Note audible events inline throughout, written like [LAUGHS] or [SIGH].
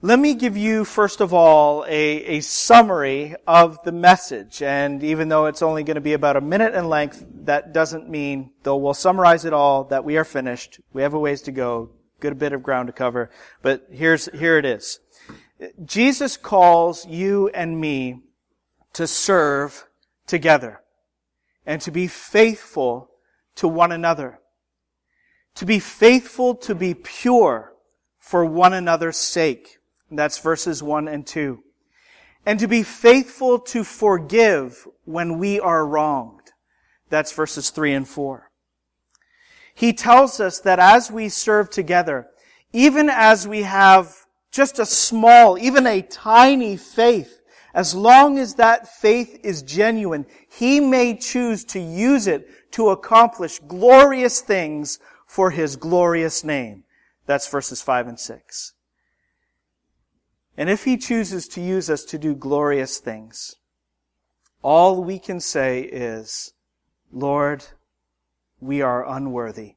Let me give you, first of all, a, a summary of the message. And even though it's only going to be about a minute in length, that doesn't mean, though we'll summarize it all, that we are finished. We have a ways to go, good bit of ground to cover. But here's, here it is. Jesus calls you and me to serve together and to be faithful to one another. To be faithful, to be pure for one another's sake. That's verses 1 and 2. And to be faithful to forgive when we are wronged. That's verses 3 and 4. He tells us that as we serve together, even as we have just a small, even a tiny faith, as long as that faith is genuine, He may choose to use it to accomplish glorious things for His glorious name. That's verses 5 and 6. And if He chooses to use us to do glorious things, all we can say is, Lord, we are unworthy,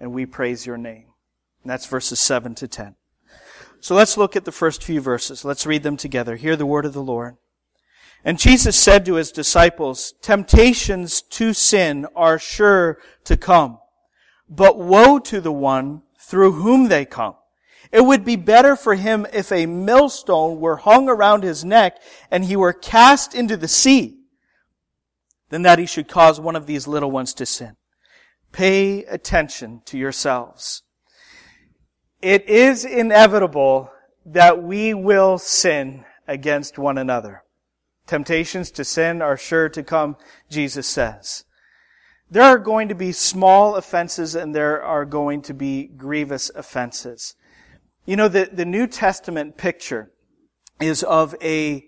and we praise your name. And that's verses 7 to 10. So let's look at the first few verses. Let's read them together. Hear the word of the Lord. And Jesus said to his disciples, Temptations to sin are sure to come, but woe to the one through whom they come. It would be better for him if a millstone were hung around his neck and he were cast into the sea than that he should cause one of these little ones to sin. Pay attention to yourselves. It is inevitable that we will sin against one another. Temptations to sin are sure to come, Jesus says. There are going to be small offenses and there are going to be grievous offenses. You know, the, the New Testament picture is of a,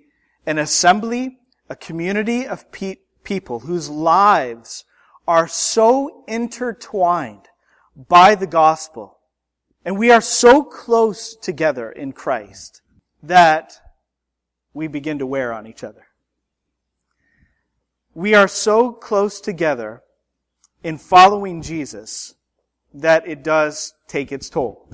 an assembly, a community of pe- people whose lives are so intertwined by the gospel. And we are so close together in Christ that we begin to wear on each other. We are so close together in following Jesus that it does take its toll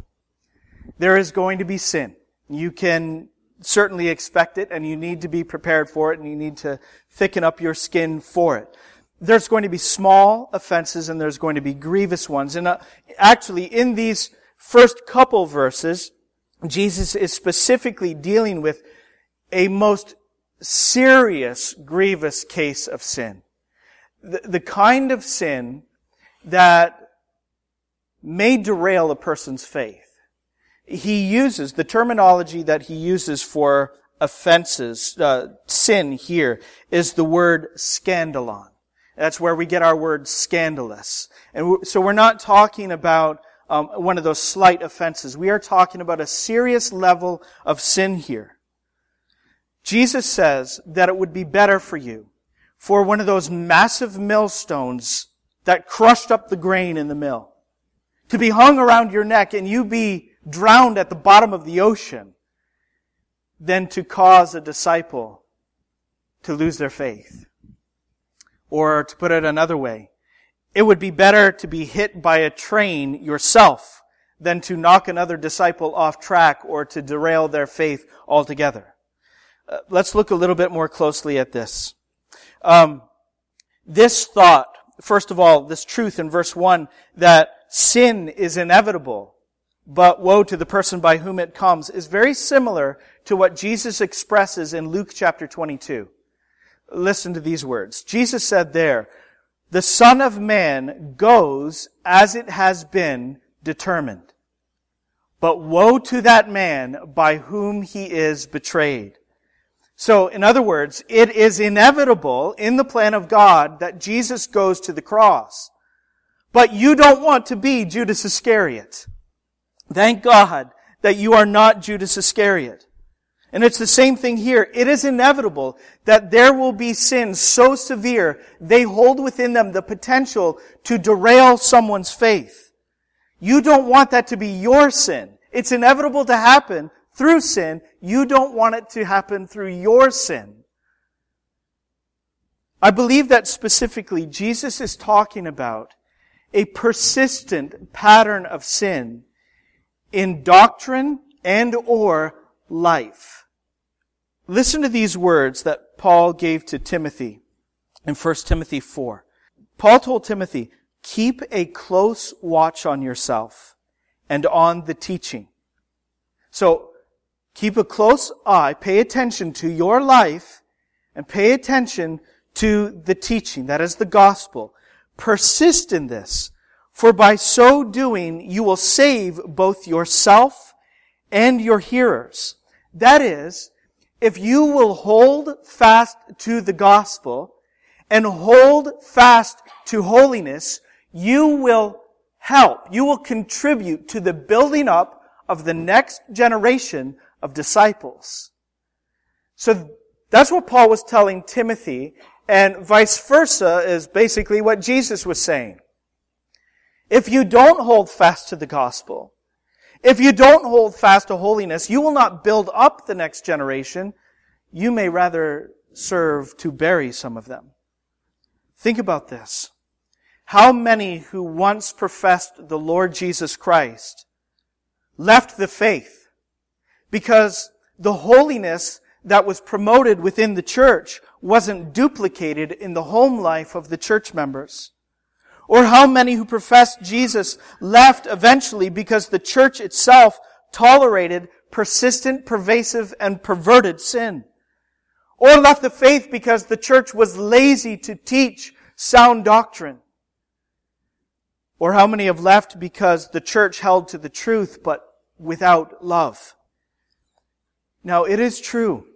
there is going to be sin. You can certainly expect it and you need to be prepared for it and you need to thicken up your skin for it. There's going to be small offenses and there's going to be grievous ones. And uh, actually in these first couple verses, Jesus is specifically dealing with a most serious, grievous case of sin. The, the kind of sin that may derail a person's faith he uses, the terminology that he uses for offenses, uh, sin here, is the word scandalon. That's where we get our word scandalous. And so we're not talking about um, one of those slight offenses. We are talking about a serious level of sin here. Jesus says that it would be better for you for one of those massive millstones that crushed up the grain in the mill to be hung around your neck and you be drowned at the bottom of the ocean than to cause a disciple to lose their faith. Or to put it another way, it would be better to be hit by a train yourself than to knock another disciple off track or to derail their faith altogether. Uh, let's look a little bit more closely at this. Um, this thought, first of all, this truth in verse 1 that sin is inevitable but woe to the person by whom it comes is very similar to what Jesus expresses in Luke chapter 22. Listen to these words. Jesus said there, the Son of Man goes as it has been determined. But woe to that man by whom he is betrayed. So, in other words, it is inevitable in the plan of God that Jesus goes to the cross. But you don't want to be Judas Iscariot. Thank God that you are not Judas Iscariot. And it's the same thing here. It is inevitable that there will be sins so severe they hold within them the potential to derail someone's faith. You don't want that to be your sin. It's inevitable to happen through sin. You don't want it to happen through your sin. I believe that specifically Jesus is talking about a persistent pattern of sin in doctrine and or life. Listen to these words that Paul gave to Timothy in 1 Timothy 4. Paul told Timothy, keep a close watch on yourself and on the teaching. So, keep a close eye, pay attention to your life, and pay attention to the teaching. That is the gospel. Persist in this, for by so doing you will save both yourself and your hearers. That is, if you will hold fast to the gospel and hold fast to holiness, you will help, you will contribute to the building up of the next generation of disciples. So that's what Paul was telling Timothy, and vice versa is basically what Jesus was saying. If you don't hold fast to the gospel, if you don't hold fast to holiness, you will not build up the next generation. You may rather serve to bury some of them. Think about this. How many who once professed the Lord Jesus Christ left the faith because the holiness that was promoted within the church wasn't duplicated in the home life of the church members? Or how many who professed Jesus left eventually because the church itself tolerated persistent, pervasive, and perverted sin? Or left the faith because the church was lazy to teach sound doctrine? Or how many have left because the church held to the truth but without love? Now it is true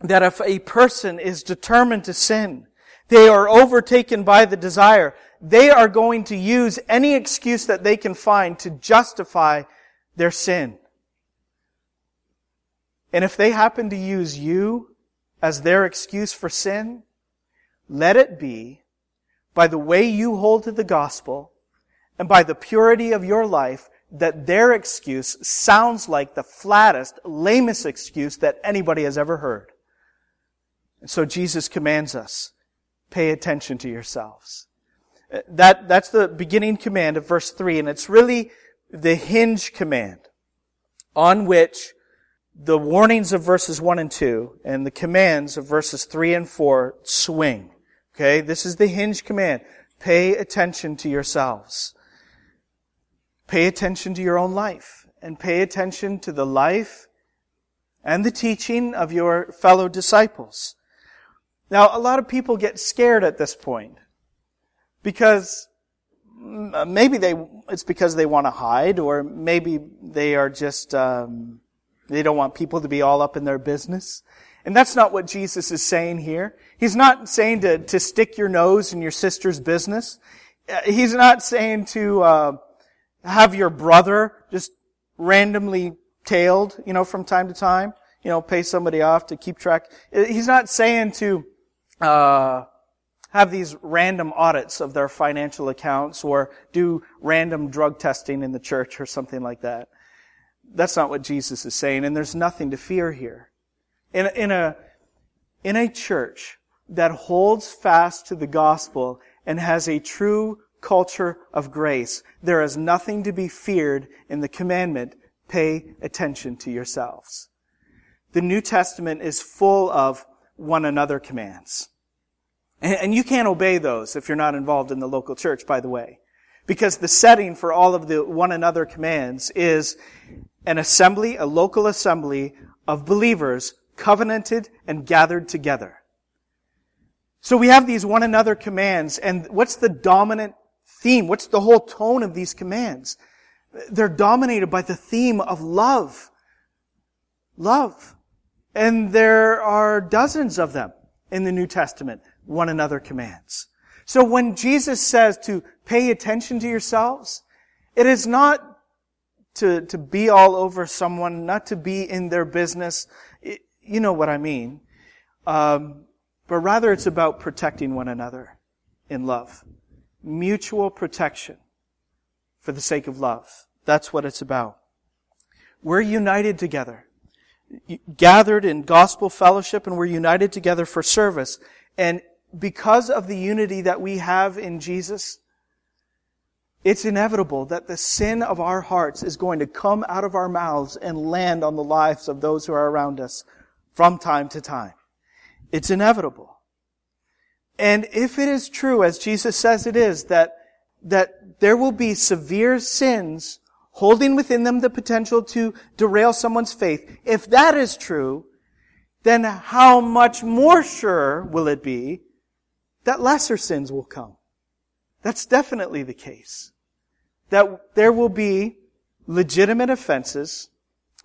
that if a person is determined to sin, they are overtaken by the desire, they are going to use any excuse that they can find to justify their sin. And if they happen to use you as their excuse for sin, let it be by the way you hold to the gospel and by the purity of your life that their excuse sounds like the flattest, lamest excuse that anybody has ever heard. And so Jesus commands us, pay attention to yourselves. That, that's the beginning command of verse 3, and it's really the hinge command on which the warnings of verses 1 and 2 and the commands of verses 3 and 4 swing. Okay? This is the hinge command. Pay attention to yourselves. Pay attention to your own life and pay attention to the life and the teaching of your fellow disciples. Now, a lot of people get scared at this point because maybe they it's because they want to hide, or maybe they are just um, they don't want people to be all up in their business. And that's not what Jesus is saying here. He's not saying to, to stick your nose in your sister's business. Uh, he's not saying to uh, have your brother just randomly tailed, you know, from time to time. You know, pay somebody off to keep track. Uh, he's not saying to uh, have these random audits of their financial accounts or do random drug testing in the church or something like that. That's not what Jesus is saying, and there's nothing to fear here. In, in a, in a church that holds fast to the gospel and has a true culture of grace, there is nothing to be feared in the commandment, pay attention to yourselves. The New Testament is full of one another commands. And you can't obey those if you're not involved in the local church, by the way. Because the setting for all of the one another commands is an assembly, a local assembly of believers covenanted and gathered together. So we have these one another commands, and what's the dominant theme? What's the whole tone of these commands? They're dominated by the theme of love. Love. And there are dozens of them in the New Testament one another commands. So when Jesus says to pay attention to yourselves, it is not to, to be all over someone, not to be in their business. It, you know what I mean. Um, but rather it's about protecting one another in love. Mutual protection for the sake of love. That's what it's about. We're united together, gathered in gospel fellowship, and we're united together for service. And because of the unity that we have in Jesus, it's inevitable that the sin of our hearts is going to come out of our mouths and land on the lives of those who are around us from time to time. It's inevitable. And if it is true, as Jesus says it is, that, that there will be severe sins holding within them the potential to derail someone's faith, if that is true, then how much more sure will it be that lesser sins will come? That's definitely the case. That there will be legitimate offenses,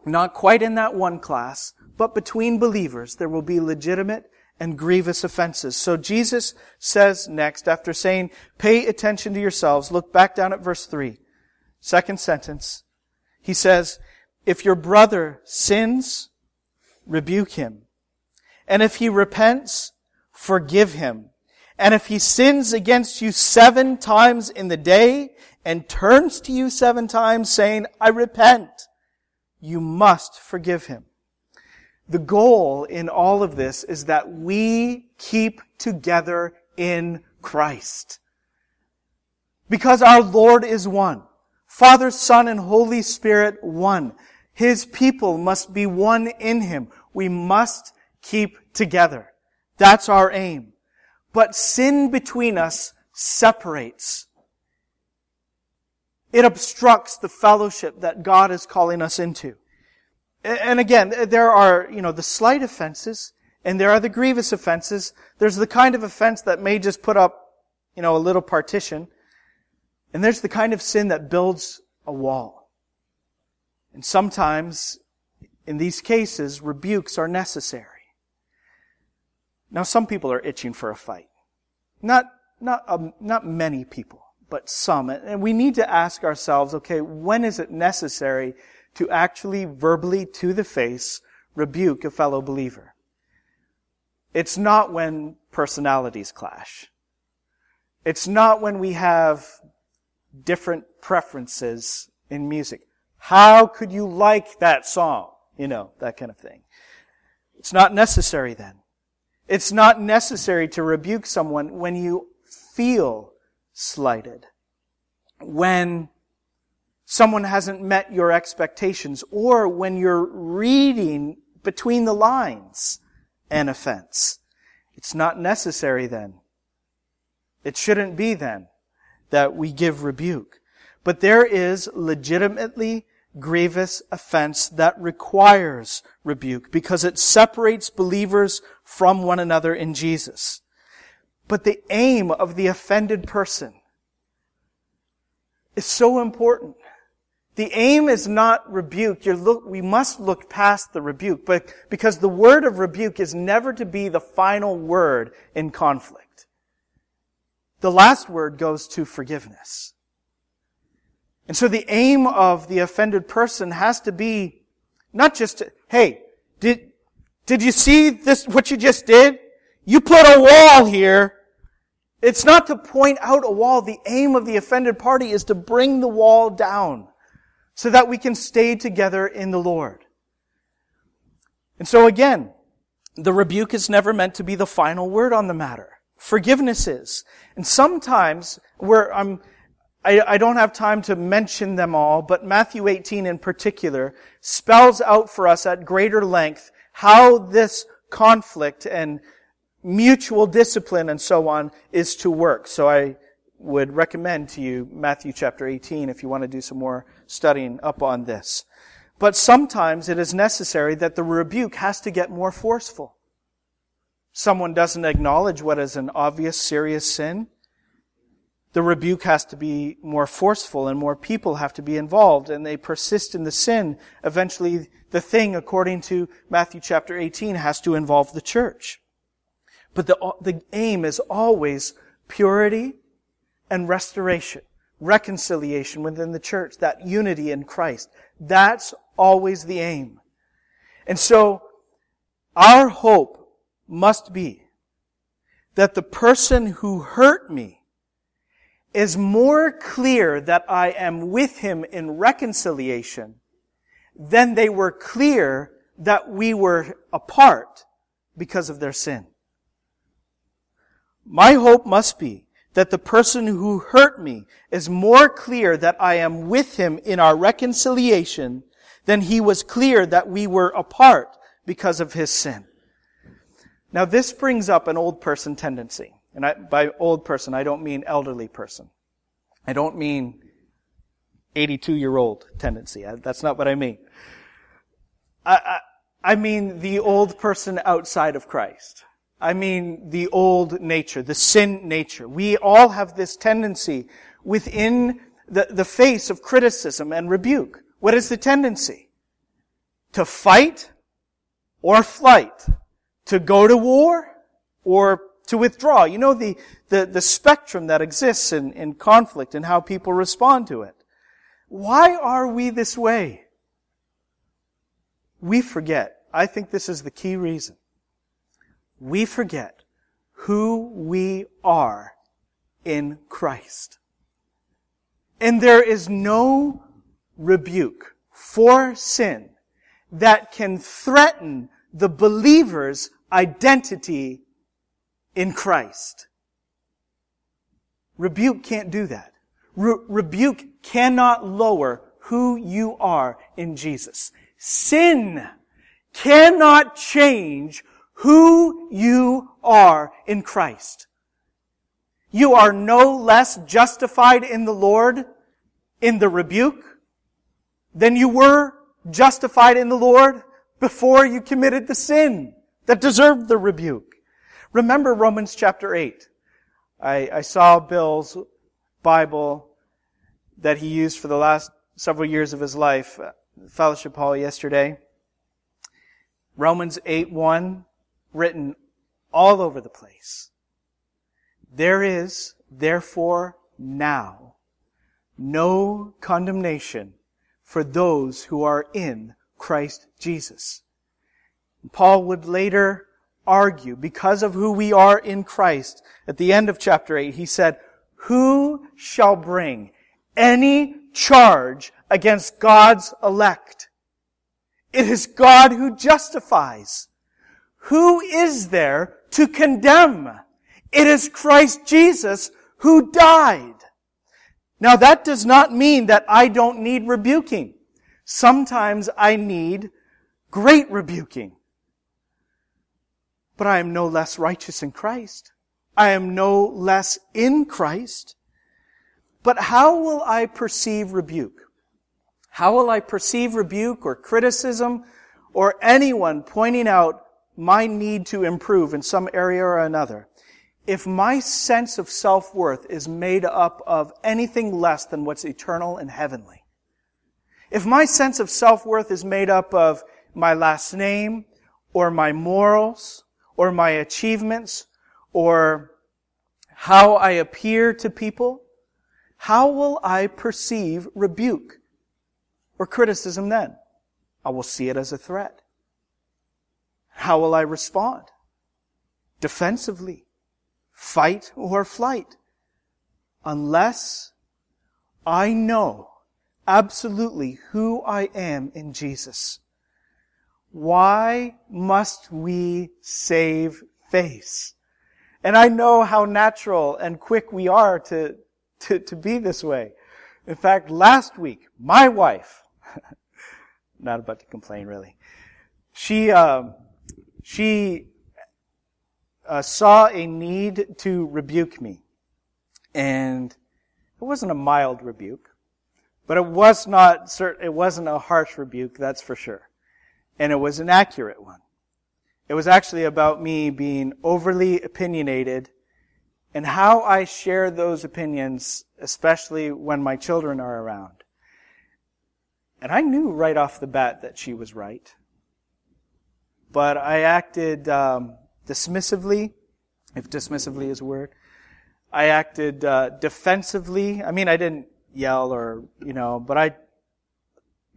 not quite in that one class, but between believers, there will be legitimate and grievous offenses. So Jesus says next, after saying, pay attention to yourselves, look back down at verse three, second sentence. He says, if your brother sins, rebuke him. And if he repents, forgive him. And if he sins against you seven times in the day and turns to you seven times saying, I repent, you must forgive him. The goal in all of this is that we keep together in Christ. Because our Lord is one. Father, Son, and Holy Spirit one. His people must be one in Him. We must keep together. That's our aim. But sin between us separates. It obstructs the fellowship that God is calling us into. And again, there are, you know, the slight offenses, and there are the grievous offenses. There's the kind of offense that may just put up, you know, a little partition. And there's the kind of sin that builds a wall. And sometimes, in these cases, rebukes are necessary. Now, some people are itching for a fight. Not, not, um, not many people, but some. And we need to ask ourselves, okay, when is it necessary to actually verbally to the face rebuke a fellow believer? It's not when personalities clash. It's not when we have different preferences in music. How could you like that song? You know, that kind of thing. It's not necessary then. It's not necessary to rebuke someone when you feel slighted. When someone hasn't met your expectations or when you're reading between the lines an offense. It's not necessary then. It shouldn't be then that we give rebuke. But there is legitimately grievous offense that requires rebuke because it separates believers from one another in Jesus. But the aim of the offended person is so important. The aim is not rebuke. Look, we must look past the rebuke, but because the word of rebuke is never to be the final word in conflict. The last word goes to forgiveness. And so the aim of the offended person has to be not just, to, hey, did, did you see this, what you just did? You put a wall here. It's not to point out a wall. The aim of the offended party is to bring the wall down so that we can stay together in the Lord. And so again, the rebuke is never meant to be the final word on the matter. Forgiveness is. And sometimes where I'm, I, I don't have time to mention them all, but Matthew 18 in particular spells out for us at greater length how this conflict and mutual discipline and so on is to work. So I would recommend to you Matthew chapter 18 if you want to do some more studying up on this. But sometimes it is necessary that the rebuke has to get more forceful. Someone doesn't acknowledge what is an obvious serious sin the rebuke has to be more forceful and more people have to be involved and they persist in the sin. Eventually, the thing, according to Matthew chapter 18, has to involve the church. But the, the aim is always purity and restoration, reconciliation within the church, that unity in Christ. That's always the aim. And so, our hope must be that the person who hurt me is more clear that I am with him in reconciliation than they were clear that we were apart because of their sin. My hope must be that the person who hurt me is more clear that I am with him in our reconciliation than he was clear that we were apart because of his sin. Now this brings up an old person tendency. And I, by old person, I don't mean elderly person. I don't mean 82 year old tendency. That's not what I mean. I, I, I mean the old person outside of Christ. I mean the old nature, the sin nature. We all have this tendency within the, the face of criticism and rebuke. What is the tendency? To fight or flight. To go to war or to withdraw. You know the, the, the spectrum that exists in, in conflict and how people respond to it. Why are we this way? We forget. I think this is the key reason we forget who we are in Christ. And there is no rebuke for sin that can threaten the believer's identity in Christ. Rebuke can't do that. Re- rebuke cannot lower who you are in Jesus. Sin cannot change who you are in Christ. You are no less justified in the Lord in the rebuke than you were justified in the Lord before you committed the sin that deserved the rebuke. Remember Romans chapter 8. I, I saw Bill's Bible that he used for the last several years of his life, uh, Fellowship Hall yesterday. Romans 8 1 written all over the place. There is, therefore, now no condemnation for those who are in Christ Jesus. Paul would later argue, because of who we are in Christ, at the end of chapter 8, he said, Who shall bring any charge against God's elect? It is God who justifies. Who is there to condemn? It is Christ Jesus who died. Now that does not mean that I don't need rebuking. Sometimes I need great rebuking. But I am no less righteous in Christ. I am no less in Christ. But how will I perceive rebuke? How will I perceive rebuke or criticism or anyone pointing out my need to improve in some area or another, if my sense of self-worth is made up of anything less than what's eternal and heavenly, if my sense of self-worth is made up of my last name, or my morals, or my achievements, or how I appear to people, how will I perceive rebuke or criticism then? I will see it as a threat. How will I respond? Defensively. Fight or flight. Unless I know absolutely who I am in Jesus. Why must we save face? And I know how natural and quick we are to, to, to be this way. In fact, last week, my wife, [LAUGHS] not about to complain really, she, um, she uh, saw a need to rebuke me. And it wasn't a mild rebuke, but it was not, it wasn't a harsh rebuke, that's for sure. And it was an accurate one. It was actually about me being overly opinionated and how I share those opinions, especially when my children are around. And I knew right off the bat that she was right but I acted um, dismissively, if dismissively is a word. I acted uh, defensively. I mean, I didn't yell or, you know, but I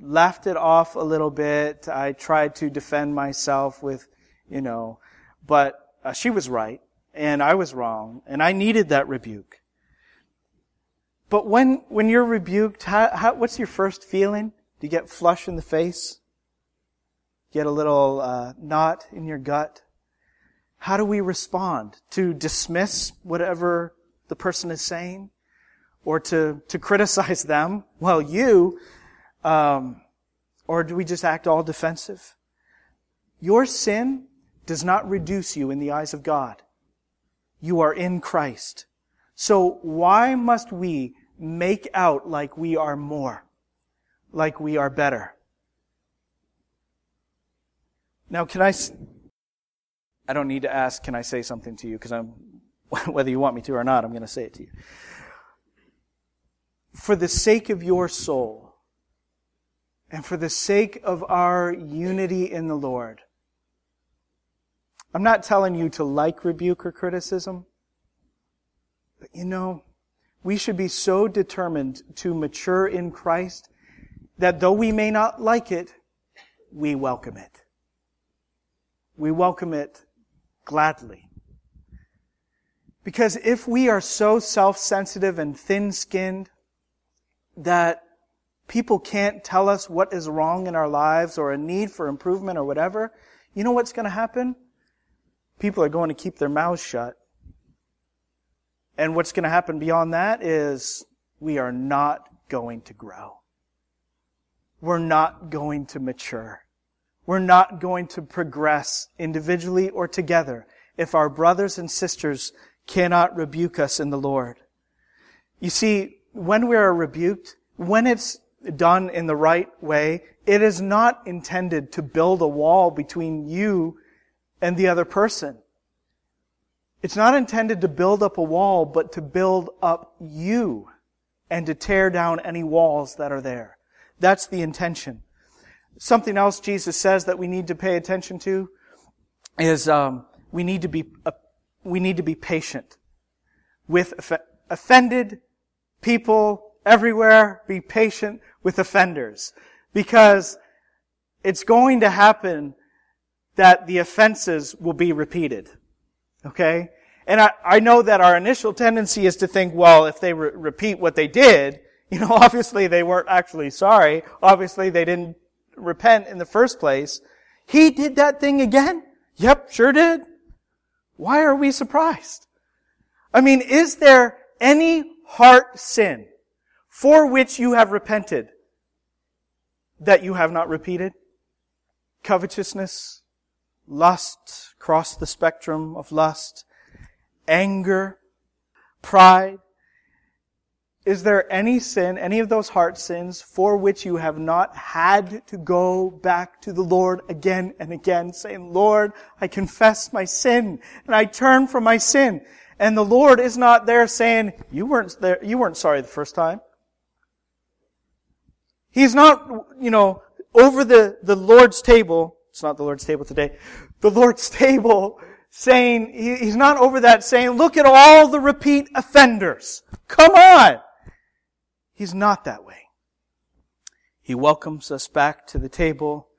laughed it off a little bit. I tried to defend myself with, you know, but uh, she was right and I was wrong and I needed that rebuke. But when, when you're rebuked, how, how, what's your first feeling? Do you get flush in the face? get a little uh, knot in your gut? How do we respond? To dismiss whatever the person is saying or to, to criticize them. Well, you, um, or do we just act all defensive? Your sin does not reduce you in the eyes of God. You are in Christ. So why must we make out like we are more, like we are better? Now, can I, I don't need to ask, can I say something to you? Because I'm, [LAUGHS] whether you want me to or not, I'm going to say it to you. For the sake of your soul, and for the sake of our unity in the Lord, I'm not telling you to like rebuke or criticism, but you know, we should be so determined to mature in Christ that though we may not like it, we welcome it. We welcome it gladly. Because if we are so self-sensitive and thin-skinned that people can't tell us what is wrong in our lives or a need for improvement or whatever, you know what's going to happen? People are going to keep their mouths shut. And what's going to happen beyond that is we are not going to grow. We're not going to mature. We're not going to progress individually or together if our brothers and sisters cannot rebuke us in the Lord. You see, when we are rebuked, when it's done in the right way, it is not intended to build a wall between you and the other person. It's not intended to build up a wall, but to build up you and to tear down any walls that are there. That's the intention. Something else Jesus says that we need to pay attention to is um, we need to be uh, we need to be patient with off- offended people everywhere. Be patient with offenders because it's going to happen that the offenses will be repeated. Okay? And I, I know that our initial tendency is to think, well, if they re- repeat what they did, [LAUGHS] you know, obviously they weren't actually sorry. Obviously they didn't repent in the first place. He did that thing again? Yep, sure did. Why are we surprised? I mean, is there any heart sin for which you have repented that you have not repeated? Covetousness, lust, cross the spectrum of lust, anger, pride. Is there any sin, any of those heart sins for which you have not had to go back to the Lord again and again saying, Lord, I confess my sin and I turn from my sin. And the Lord is not there saying, you weren't there, you weren't sorry the first time. He's not, you know, over the, the Lord's table it's not the Lord's table today. The Lord's [LAUGHS] table saying, he's not over that saying, look at all the repeat offenders. Come on! He's not that way. He welcomes us back to the table.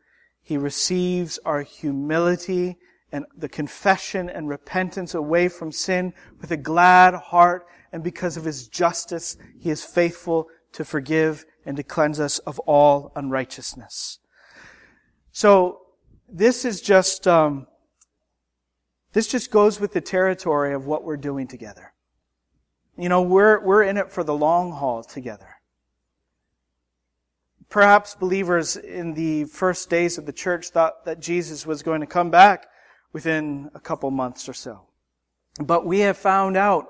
He receives our humility and the confession and repentance away from sin with a glad heart. And because of his justice, he is faithful to forgive and to cleanse us of all unrighteousness. So, this is just, um, this just goes with the territory of what we're doing together. You know, we're, we're in it for the long haul together. Perhaps believers in the first days of the church thought that Jesus was going to come back within a couple months or so. But we have found out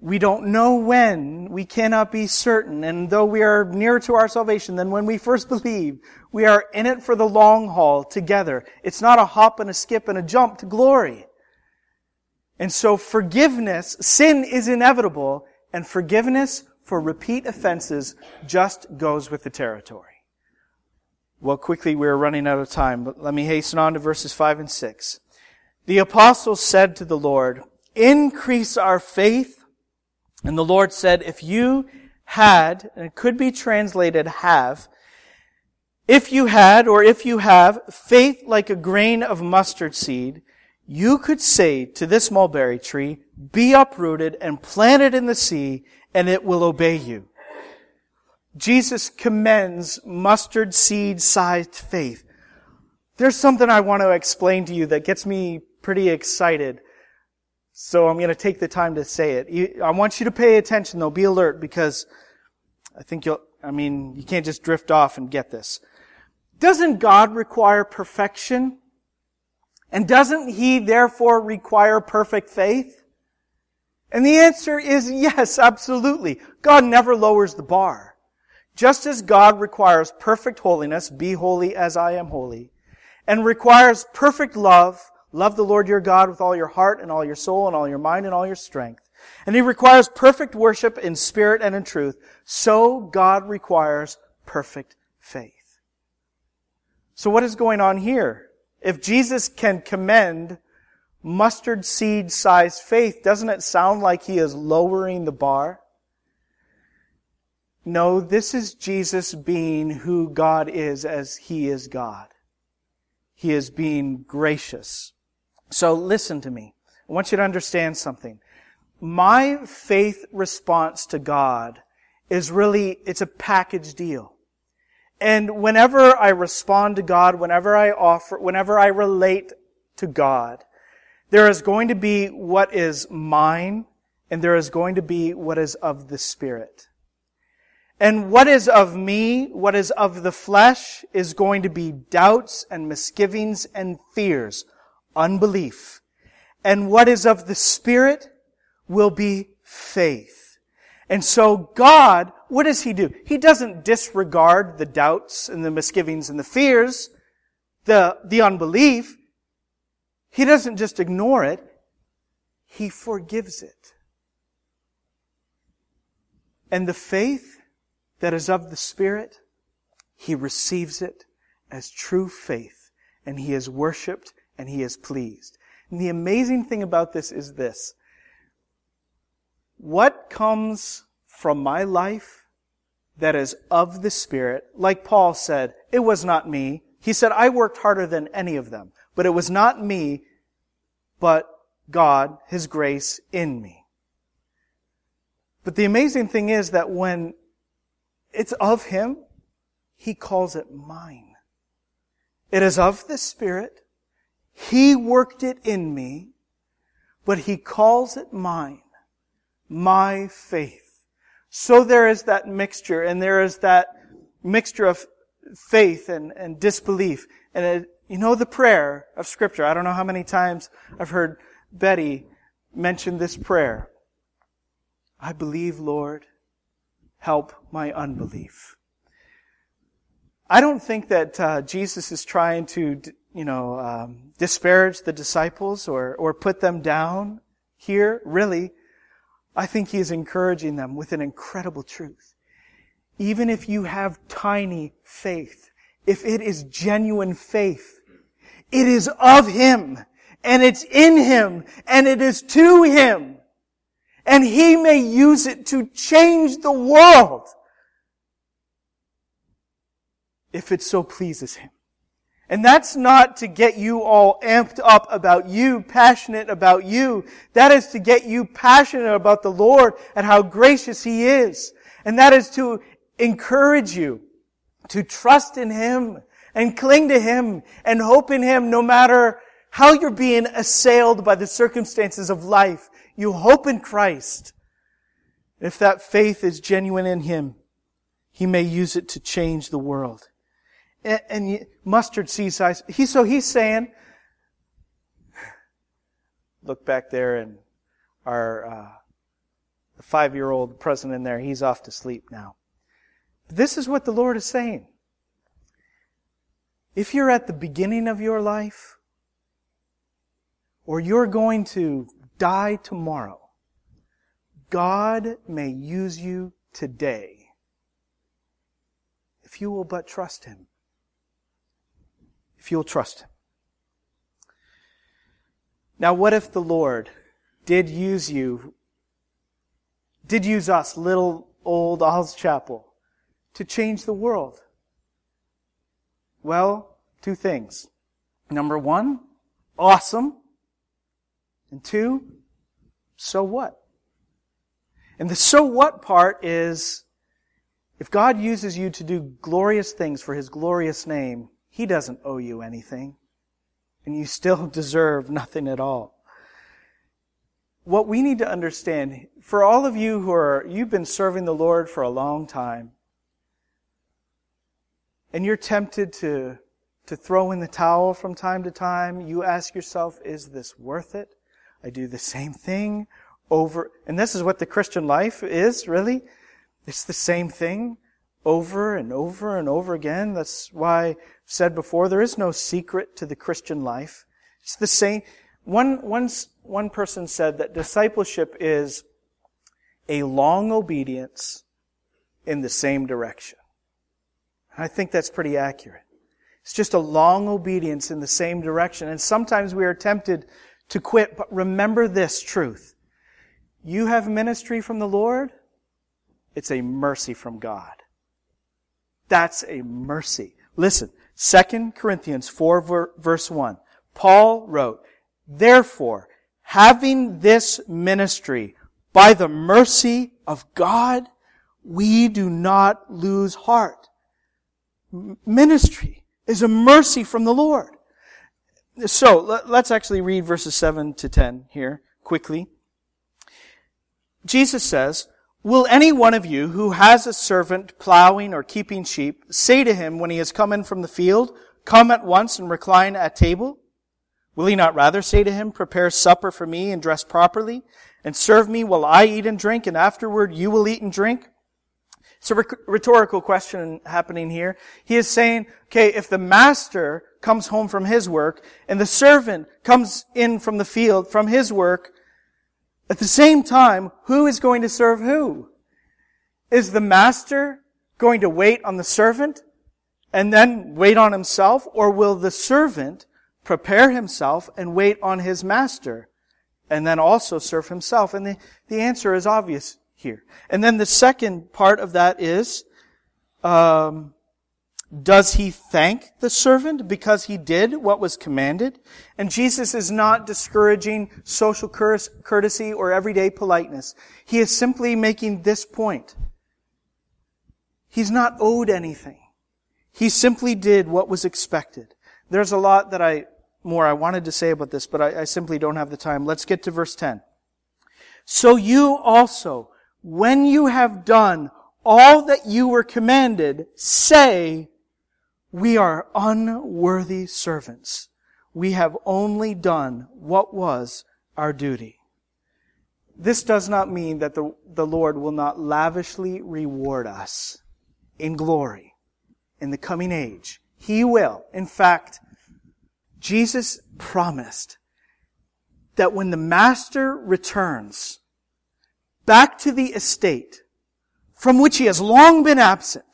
we don't know when. We cannot be certain. And though we are nearer to our salvation than when we first believed, we are in it for the long haul together. It's not a hop and a skip and a jump to glory. And so forgiveness, sin is inevitable, and forgiveness for repeat offenses just goes with the territory. Well, quickly, we're running out of time, but let me hasten on to verses 5 and 6. The apostles said to the Lord, Increase our faith and the Lord said, if you had, and it could be translated have, if you had, or if you have, faith like a grain of mustard seed, you could say to this mulberry tree, be uprooted and planted in the sea, and it will obey you. Jesus commends mustard seed sized faith. There's something I want to explain to you that gets me pretty excited So I'm going to take the time to say it. I want you to pay attention though, be alert because I think you'll, I mean, you can't just drift off and get this. Doesn't God require perfection? And doesn't He therefore require perfect faith? And the answer is yes, absolutely. God never lowers the bar. Just as God requires perfect holiness, be holy as I am holy, and requires perfect love, love the Lord your God with all your heart and all your soul and all your mind and all your strength, and He requires perfect worship in spirit and in truth, so God requires perfect faith. So what is going on here? If Jesus can commend mustard seed sized faith, doesn't it sound like he is lowering the bar? No, this is Jesus being who God is as he is God. He is being gracious. So listen to me. I want you to understand something. My faith response to God is really, it's a package deal. And whenever I respond to God, whenever I offer, whenever I relate to God, there is going to be what is mine, and there is going to be what is of the Spirit. And what is of me, what is of the flesh, is going to be doubts and misgivings and fears, unbelief. And what is of the Spirit will be faith. And so God what does he do? He doesn't disregard the doubts and the misgivings and the fears, the, the unbelief. He doesn't just ignore it. He forgives it. And the faith that is of the Spirit, he receives it as true faith, and he is worshiped and he is pleased. And the amazing thing about this is this. What comes from my life that is of the Spirit. Like Paul said, it was not me. He said, I worked harder than any of them, but it was not me, but God, His grace in me. But the amazing thing is that when it's of Him, He calls it mine. It is of the Spirit. He worked it in me, but He calls it mine. My faith. So there is that mixture, and there is that mixture of faith and, and disbelief. And it, you know the prayer of Scripture. I don't know how many times I've heard Betty mention this prayer. I believe, Lord, help my unbelief. I don't think that uh, Jesus is trying to, you know, um, disparage the disciples or or put them down here. Really, I think he is encouraging them with an incredible truth. Even if you have tiny faith, if it is genuine faith, it is of him, and it's in him, and it is to him, and he may use it to change the world if it so pleases him. And that's not to get you all amped up about you, passionate about you. That is to get you passionate about the Lord and how gracious He is. And that is to encourage you to trust in Him and cling to Him and hope in Him no matter how you're being assailed by the circumstances of life. You hope in Christ. If that faith is genuine in Him, He may use it to change the world and, and mustard seed size. He, so he's saying, look back there and our uh, five-year-old present in there, he's off to sleep now. This is what the Lord is saying. If you're at the beginning of your life, or you're going to die tomorrow, God may use you today if you will but trust Him if you'll trust Him. Now, what if the Lord did use you, did use us, little old Alls Chapel, to change the world? Well, two things. Number one, awesome. And two, so what? And the so what part is if God uses you to do glorious things for His glorious name, he doesn't owe you anything. And you still [LAUGHS] deserve nothing at all. what we need to understand, for all of you who are, you've been serving the Lord for a long time, and you're tempted to, to throw in the towel from time to time, you ask yourself, is this worth it? I do the same thing over, and this is what the Christian life is, really. It's the same thing over and over and over again. That's why I've said before, there is no secret to the Christian life. It's the same. One, one, one person said that discipleship is a long obedience in the same direction. I think that's pretty accurate. It's just a long obedience in the same direction. And sometimes we are tempted to quit, but remember this truth. You have ministry from the Lord, it's a mercy from God. That's a mercy. Listen, 2 Corinthians 4 verse 1. Paul wrote, Therefore, having this ministry by the mercy of God, we do not lose heart. Ministry is a mercy from the Lord. So, let's actually read verses 7 to 10 here quickly. Jesus says, Will any one of you who has a servant plowing or keeping sheep say to him when he has come in from the field, Come at once and recline at table? Will he not rather say to him, Prepare supper for me and dress properly, and serve me while I eat and drink, and afterward you will eat and drink? It's a rhetorical question happening here. He is saying, okay, if the master comes home from his work, and the servant comes in from the field from his work, at the same time, who is going to serve who? Is the master going to wait on the servant and then wait on himself? Or will the servant prepare himself and wait on his master and then also serve himself? And the, the answer is obvious here. And then the second part of that is, um, does he thank the servant because he did what was commanded? And Jesus is not discouraging social courtesy or everyday politeness. He is simply making this point. He's not owed anything. He simply did what was expected. There's a lot that I, more I wanted to say about this, but I, I simply don't have the time. Let's get to verse 10. So you also, when you have done all that you were commanded, say, we are unworthy servants. We have only done what was our duty. This does not mean that the, the Lord will not lavishly reward us in glory in the coming age. He will. In fact, Jesus promised that when the master returns back to the estate from which he has long been absent,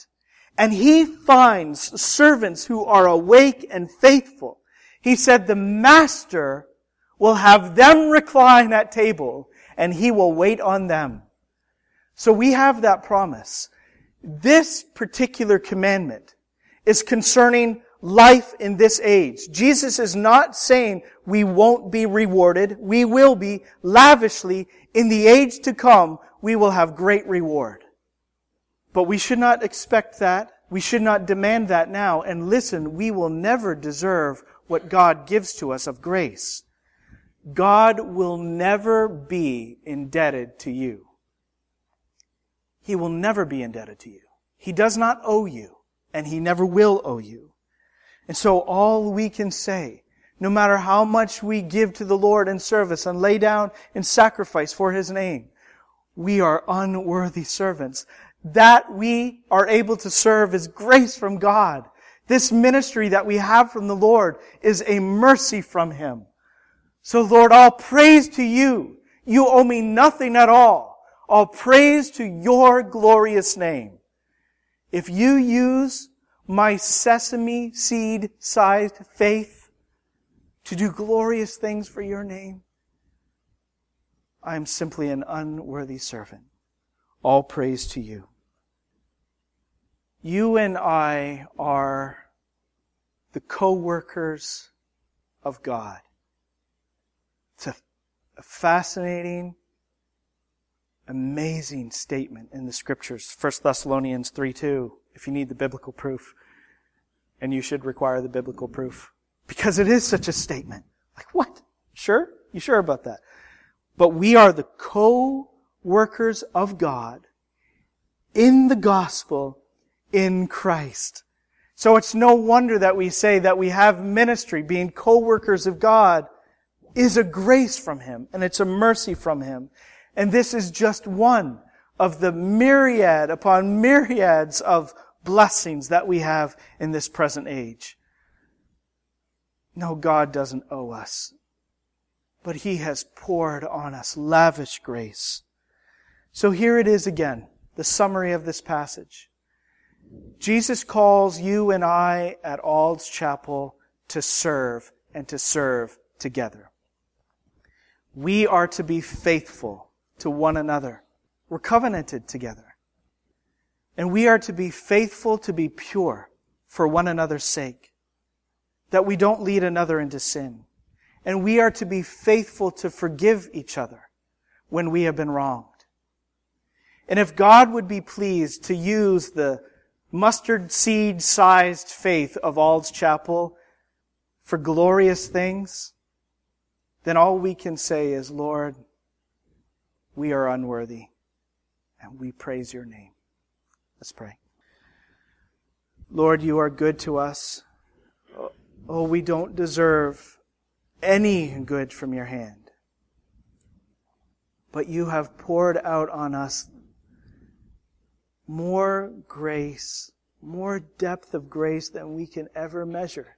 and he finds servants who are awake and faithful. He said the master will have them recline at table and he will wait on them. So we have that promise. This particular commandment is concerning life in this age. Jesus is not saying we won't be rewarded. We will be lavishly in the age to come. We will have great reward. But we should not expect that. We should not demand that now. And listen, we will never deserve what God gives to us of grace. God will never be indebted to you. He will never be indebted to you. He does not owe you, and He never will owe you. And so all we can say, no matter how much we give to the Lord in service and lay down in sacrifice for His name, we are unworthy servants that we are able to serve is grace from God. This ministry that we have from the Lord is a mercy from Him. So Lord, all praise to you. You owe me nothing at all. All praise to your glorious name. If you use my sesame seed sized faith to do glorious things for your name, I am simply an unworthy servant. All praise to you. You and I are the co-workers of God. It's a, fascinating, amazing statement in the scriptures. 1 Thessalonians 3 2, if you need the biblical proof. And you should require the biblical proof. Because it is such a statement. Like, what? Sure? You sure about that? but we are the co-workers of God in the gospel in Christ. So it's no wonder that we say that we have ministry, being co-workers of God is a grace from Him and it's a mercy from Him. And this is just one of the myriad upon myriads of blessings that we have in this present age. No, God doesn't owe us, but He has poured on us lavish grace. So here it is again, the summary of this passage. Jesus calls you and I at Ald's Chapel to serve and to serve together. We are to be faithful to one another. We're covenanted together. And we are to be faithful to be pure for one another's sake. That we don't lead another into sin. And we are to be faithful to forgive each other when we have been wronged. And if God would be pleased to use the mustard seed sized faith of Ald's Chapel for glorious things, then all we can say is, Lord, we are unworthy and we praise your name. Let's pray. Lord, you are good to us. Oh, we don't deserve any good from your hand. But you have poured out on us more grace, more depth of grace than we can ever measure.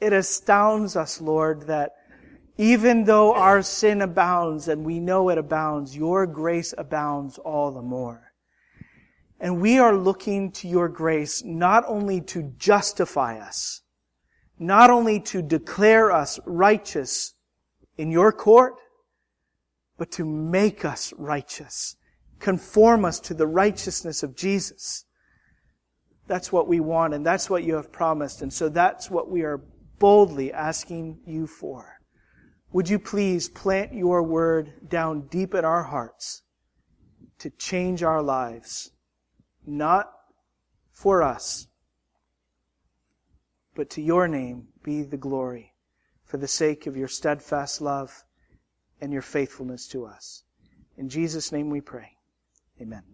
It astounds us, Lord, that even though our sin abounds and we know it abounds, your grace abounds all the more. And we are looking to your grace not only to justify us, not only to declare us righteous in your court, but to make us righteous conform us to the righteousness of Jesus. That's what we want, and that's what you have promised, and so that's what we are boldly asking you for. Would you please plant your word down deep in our hearts to change our lives, not for us, but to your name be the glory for the sake of your steadfast love and your faithfulness to us. In Jesus' name we pray. Amen.